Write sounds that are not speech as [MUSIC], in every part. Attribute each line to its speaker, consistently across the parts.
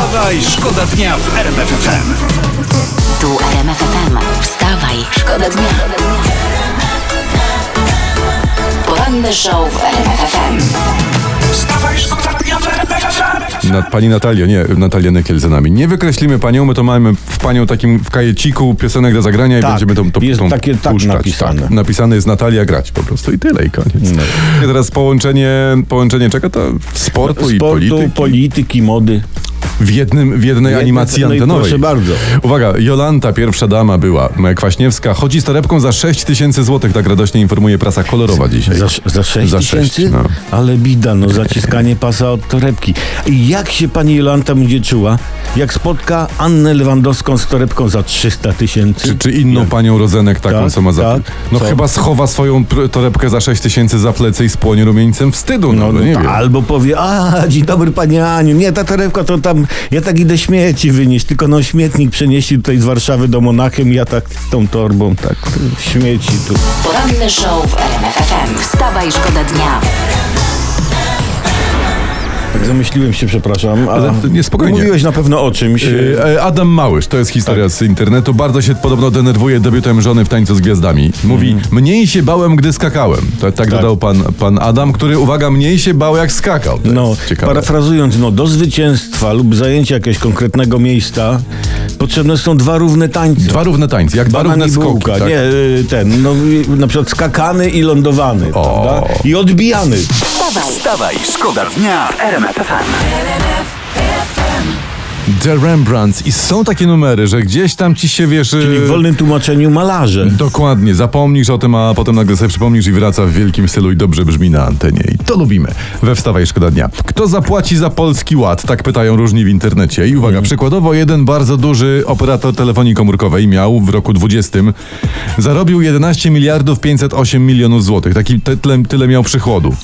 Speaker 1: Wstawaj, szkoda dnia w RMF FM.
Speaker 2: Tu RMF FM. Wstawaj, szkoda dnia. Poranny show w RMF FM.
Speaker 1: Wstawaj, szkoda dnia w RMF FM.
Speaker 3: Na, pani Natalia, nie, Natalia Nykiel za nami. Nie wykreślimy panią, my to mamy w panią takim w kajeciku piosenek do zagrania i
Speaker 4: Tak,
Speaker 3: będziemy tą, tą,
Speaker 4: jest
Speaker 3: tą
Speaker 4: takie tak
Speaker 3: puszczać.
Speaker 4: napisane.
Speaker 3: Tak, napisane jest Natalia grać po prostu i tyle i koniec.
Speaker 4: No.
Speaker 3: I teraz połączenie, połączenie czego to? Sportu, i
Speaker 4: Sportu,
Speaker 3: polityki.
Speaker 4: polityki, mody.
Speaker 3: W, jednym, w jednej animacji
Speaker 4: no
Speaker 3: antenowej.
Speaker 4: proszę bardzo.
Speaker 3: Uwaga, Jolanta, pierwsza dama była, Kwaśniewska, chodzi z torebką za 6 tysięcy złotych, tak radośnie informuje prasa kolorowa dzisiaj.
Speaker 4: Za, za 6
Speaker 3: Za sześć,
Speaker 4: tysięcy?
Speaker 3: no.
Speaker 4: Ale bida, no zaciskanie pasa od torebki. I jak się pani Jolanta będzie czuła, jak spotka Annę Lewandowską z torebką za 300 tysięcy?
Speaker 3: Czy, czy inną panią Rozenek taką,
Speaker 4: Tak,
Speaker 3: co ma za...
Speaker 4: tak.
Speaker 3: No
Speaker 4: Co?
Speaker 3: chyba schowa swoją torebkę za 6 tysięcy za plecy i spłonie rumieńcem wstydu, no,
Speaker 4: No,
Speaker 3: no,
Speaker 4: no
Speaker 3: nie
Speaker 4: to
Speaker 3: wiem.
Speaker 4: albo powie, a dzień dobry panie Aniu, nie ta torebka to tam, ja tak idę śmieci wynieść, tylko no śmietnik przenieśli tutaj z Warszawy do Monachium, ja tak tą torbą, tak śmieci tu.
Speaker 2: Poranny show w RMF FM. Wstawaj, szkoda dnia.
Speaker 4: Tak zamyśliłem się, przepraszam.
Speaker 3: Ale nie, spokojnie.
Speaker 4: Mówiłeś na pewno o czymś.
Speaker 3: Yy, e, Adam Małysz, to jest historia
Speaker 4: Tak.
Speaker 3: z internetu. Bardzo się podobno denerwuje debiutem żony w tańcu z gwiazdami. Mówi, mniej się bałem, gdy skakałem. To, tak, dodał pan, pan Adam, który, uwaga, mniej się bał, jak skakał.
Speaker 4: No,
Speaker 3: ciekawe.
Speaker 4: parafrazując, no, do zwycięstwa lub zajęcia jakiegoś konkretnego miejsca potrzebne są dwa równe tańce.
Speaker 3: Dwa równe tańce, jak dwa
Speaker 4: Banan
Speaker 3: równe skoki. tak?
Speaker 4: Nie, y, ten, no, y, na przykład skakany i lądowany,
Speaker 3: O.
Speaker 4: prawda? I odbijany.
Speaker 2: Wstawaj,
Speaker 1: Wstawaj, szkoda dnia w RMF FM.
Speaker 3: The Rembrandts. I są takie numery, że gdzieś tam ci się, wiesz...
Speaker 4: Czyli w wolnym tłumaczeniu malarze.
Speaker 3: Dokładnie, zapomnisz o tym, a potem nagle sobie przypomnisz i wraca w wielkim stylu i dobrze brzmi na antenie. I to lubimy. We Wstawaj Szkoda Dnia. Kto zapłaci za Polski Ład? Tak pytają różni w internecie. I uwaga, przykładowo jeden bardzo duży operator telefonii komórkowej miał w roku 20 zarobił 11 miliardów 508 milionów złotych. Taki tyle, tyle miał przychodu.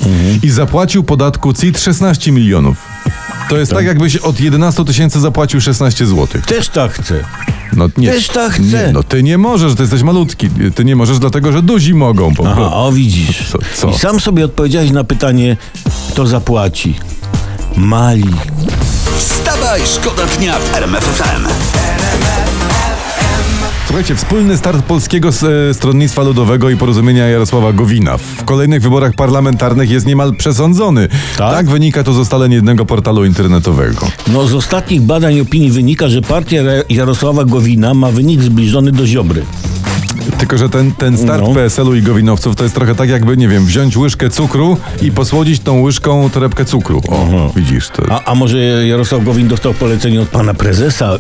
Speaker 3: I zapłacił podatku CIT 16 milionów. To jest tak, jakbyś od 11 tysięcy zapłacił 16 złotych.
Speaker 4: Też tak chcę.
Speaker 3: No, nie,
Speaker 4: Też tak chcę.
Speaker 3: Nie, no ty nie możesz, ty jesteś malutki. Ty nie możesz dlatego, że duzi mogą po
Speaker 4: Aha,
Speaker 3: prostu.
Speaker 4: o widzisz.
Speaker 3: Co- co?
Speaker 4: I sam sobie odpowiedziałeś na pytanie, kto zapłaci. Mali.
Speaker 1: Wstawaj, szkoda dnia w RMF FM.
Speaker 3: Słuchajcie, wspólny start Polskiego e, Stronnictwa Ludowego i Porozumienia Jarosława Gowina w kolejnych wyborach parlamentarnych jest niemal przesądzony.
Speaker 4: Tak?
Speaker 3: tak wynika to z ustaleń jednego portalu internetowego.
Speaker 4: No z ostatnich badań opinii wynika, że partia Jarosława Gowina ma wynik zbliżony do Ziobry.
Speaker 3: Tylko, że ten, ten start
Speaker 4: No.
Speaker 3: PSL-u i Gowinowców to jest trochę tak jakby, nie wiem, wziąć łyżkę cukru i posłodzić tą łyżką torebkę cukru. O, widzisz, to...
Speaker 4: A, a może Jarosław Gowin dostał polecenie od pana prezesa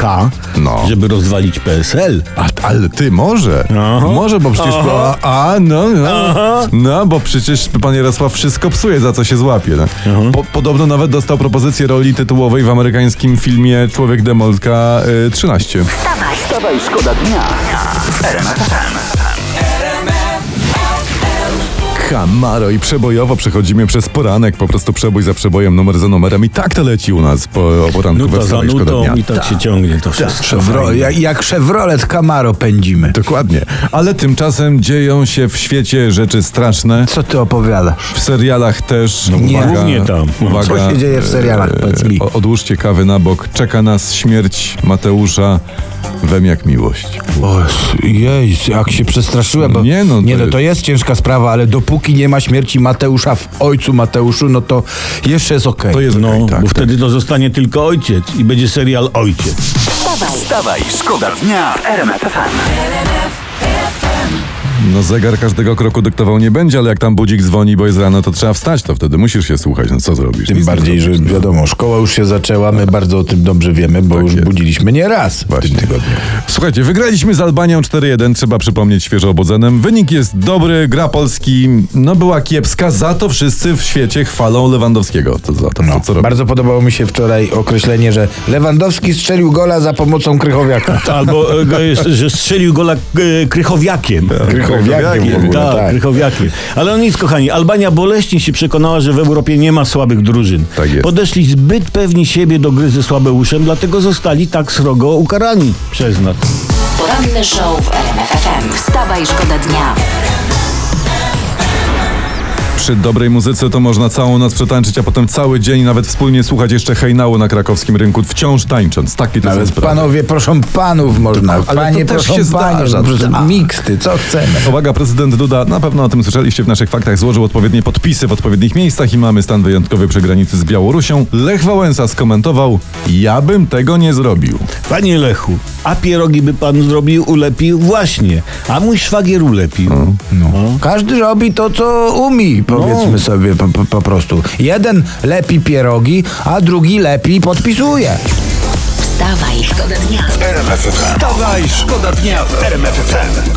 Speaker 4: K,
Speaker 3: No.
Speaker 4: żeby rozwalić PSL?
Speaker 3: A, ale ty może.
Speaker 4: Aha.
Speaker 3: Może, bo przecież.
Speaker 4: Aha.
Speaker 3: A, a, no, no.
Speaker 4: Aha.
Speaker 3: No, bo przecież pan Jarosław wszystko psuje, za co się złapie. No. Po, podobno nawet dostał propozycję roli tytułowej w amerykańskim filmie Człowiek Demolka y, 13.
Speaker 2: wstawaj,
Speaker 1: Wstawaj, szkoda dnia w
Speaker 3: Camaro i przebojowo przechodzimy przez poranek, po prostu przebój za przebojem, numer za numerem i tak to leci u nas po o poranku we
Speaker 4: Nuta za
Speaker 3: Wstawaj, szkoda
Speaker 4: nutą
Speaker 3: dnia.
Speaker 4: i tak się ciągnie to wszystko.
Speaker 5: Chevrolet, jak, jak Chevrolet Camaro pędzimy.
Speaker 3: Dokładnie. Ale tymczasem dzieją się w świecie rzeczy straszne.
Speaker 5: Co ty opowiadasz?
Speaker 3: W serialach też.
Speaker 5: Nie.
Speaker 4: Głównie tam.
Speaker 3: Uwaga,
Speaker 5: Co się dzieje w serialach,
Speaker 3: e,
Speaker 5: powiedz mi?
Speaker 3: o- Odłóżcie kawy na bok. Czeka nas śmierć Mateusza wem jak miłość.
Speaker 5: O, jej, jak się przestraszyłem, bo
Speaker 3: Nie, no,
Speaker 5: no,
Speaker 3: to
Speaker 5: nie, no
Speaker 3: jest-
Speaker 5: to jest ciężka sprawa, ale dopóki nie ma śmierci Mateusza w ojcu Mateuszu, no to jeszcze jest okej.
Speaker 3: To jest
Speaker 4: No,
Speaker 3: okej, tak,
Speaker 4: bo
Speaker 3: tak.
Speaker 4: wtedy to zostanie tylko ojciec i będzie serial Ojciec.
Speaker 2: wstawaj,
Speaker 1: Wstawaj, szkoda dnia w RMF FM.
Speaker 3: No zegar każdego kroku dyktował nie będzie, ale jak tam budzik dzwoni, bo jest rano, to trzeba wstać, to wtedy musisz się słuchać. No co zrobisz?
Speaker 5: Tym
Speaker 3: Nic
Speaker 5: bardziej, że wiadomo, szkoła już się zaczęła, my bardzo o tym dobrze wiemy, bo
Speaker 3: Tak
Speaker 5: już
Speaker 3: jest.
Speaker 5: budziliśmy nie raz w
Speaker 3: Właśnie.
Speaker 5: tym tygodniu.
Speaker 3: Słuchajcie, wygraliśmy z Albanią 4-1, trzeba przypomnieć świeżo obodzenem. Wynik jest dobry, gra Polski no była kiepska, za to wszyscy w świecie chwalą Lewandowskiego. To za to,
Speaker 5: No,
Speaker 3: co robi?
Speaker 5: bardzo podobało mi się wczoraj określenie, że Lewandowski strzelił gola za pomocą Krychowiaka. [LAUGHS]
Speaker 4: Albo, e, jest, że strzelił gola e, krychowiakiem.
Speaker 5: Krychowiakiem w ogóle,
Speaker 4: Tak,
Speaker 5: tak.
Speaker 4: krychowiakiem. Ale no nic, kochani, Albania boleśnie się przekonała, że w Europie nie ma słabych drużyn.
Speaker 3: Tak jest.
Speaker 4: Podeszli zbyt pewni siebie do gry ze Słabeuszem, dlatego zostali tak srogo ukarani przez nas.
Speaker 2: poranny show w RMF FM. Wstawaj, szkoda dnia.
Speaker 3: Przy dobrej muzyce to można całą noc przetańczyć, a potem cały dzień nawet wspólnie słuchać jeszcze hejnału na krakowskim rynku, wciąż tańcząc. Takie to sprawy.
Speaker 5: panowie proszą panów można,
Speaker 3: ale to
Speaker 5: panie
Speaker 3: też
Speaker 5: proszą
Speaker 3: się
Speaker 5: panie,
Speaker 3: zdarza. Tak.
Speaker 5: miksty, co chcemy.
Speaker 3: Uwaga, prezydent Duda, na pewno o tym słyszeliście w naszych faktach, złożył odpowiednie podpisy w odpowiednich miejscach i mamy stan wyjątkowy przy granicy z Białorusią. Lech Wałęsa skomentował, ja bym tego nie zrobił.
Speaker 4: Panie Lechu, a pierogi by pan zrobił, ulepił? Właśnie. A mój szwagier ulepił.
Speaker 5: No. Każdy robi to, co umi, powiedzmy
Speaker 4: No.
Speaker 5: sobie po, po, po prostu. Jeden lepi pierogi, a drugi lepi podpisuje.
Speaker 2: Wstawaj, szkoda dnia.
Speaker 1: Wstawaj, szkoda dnia w RMF FM.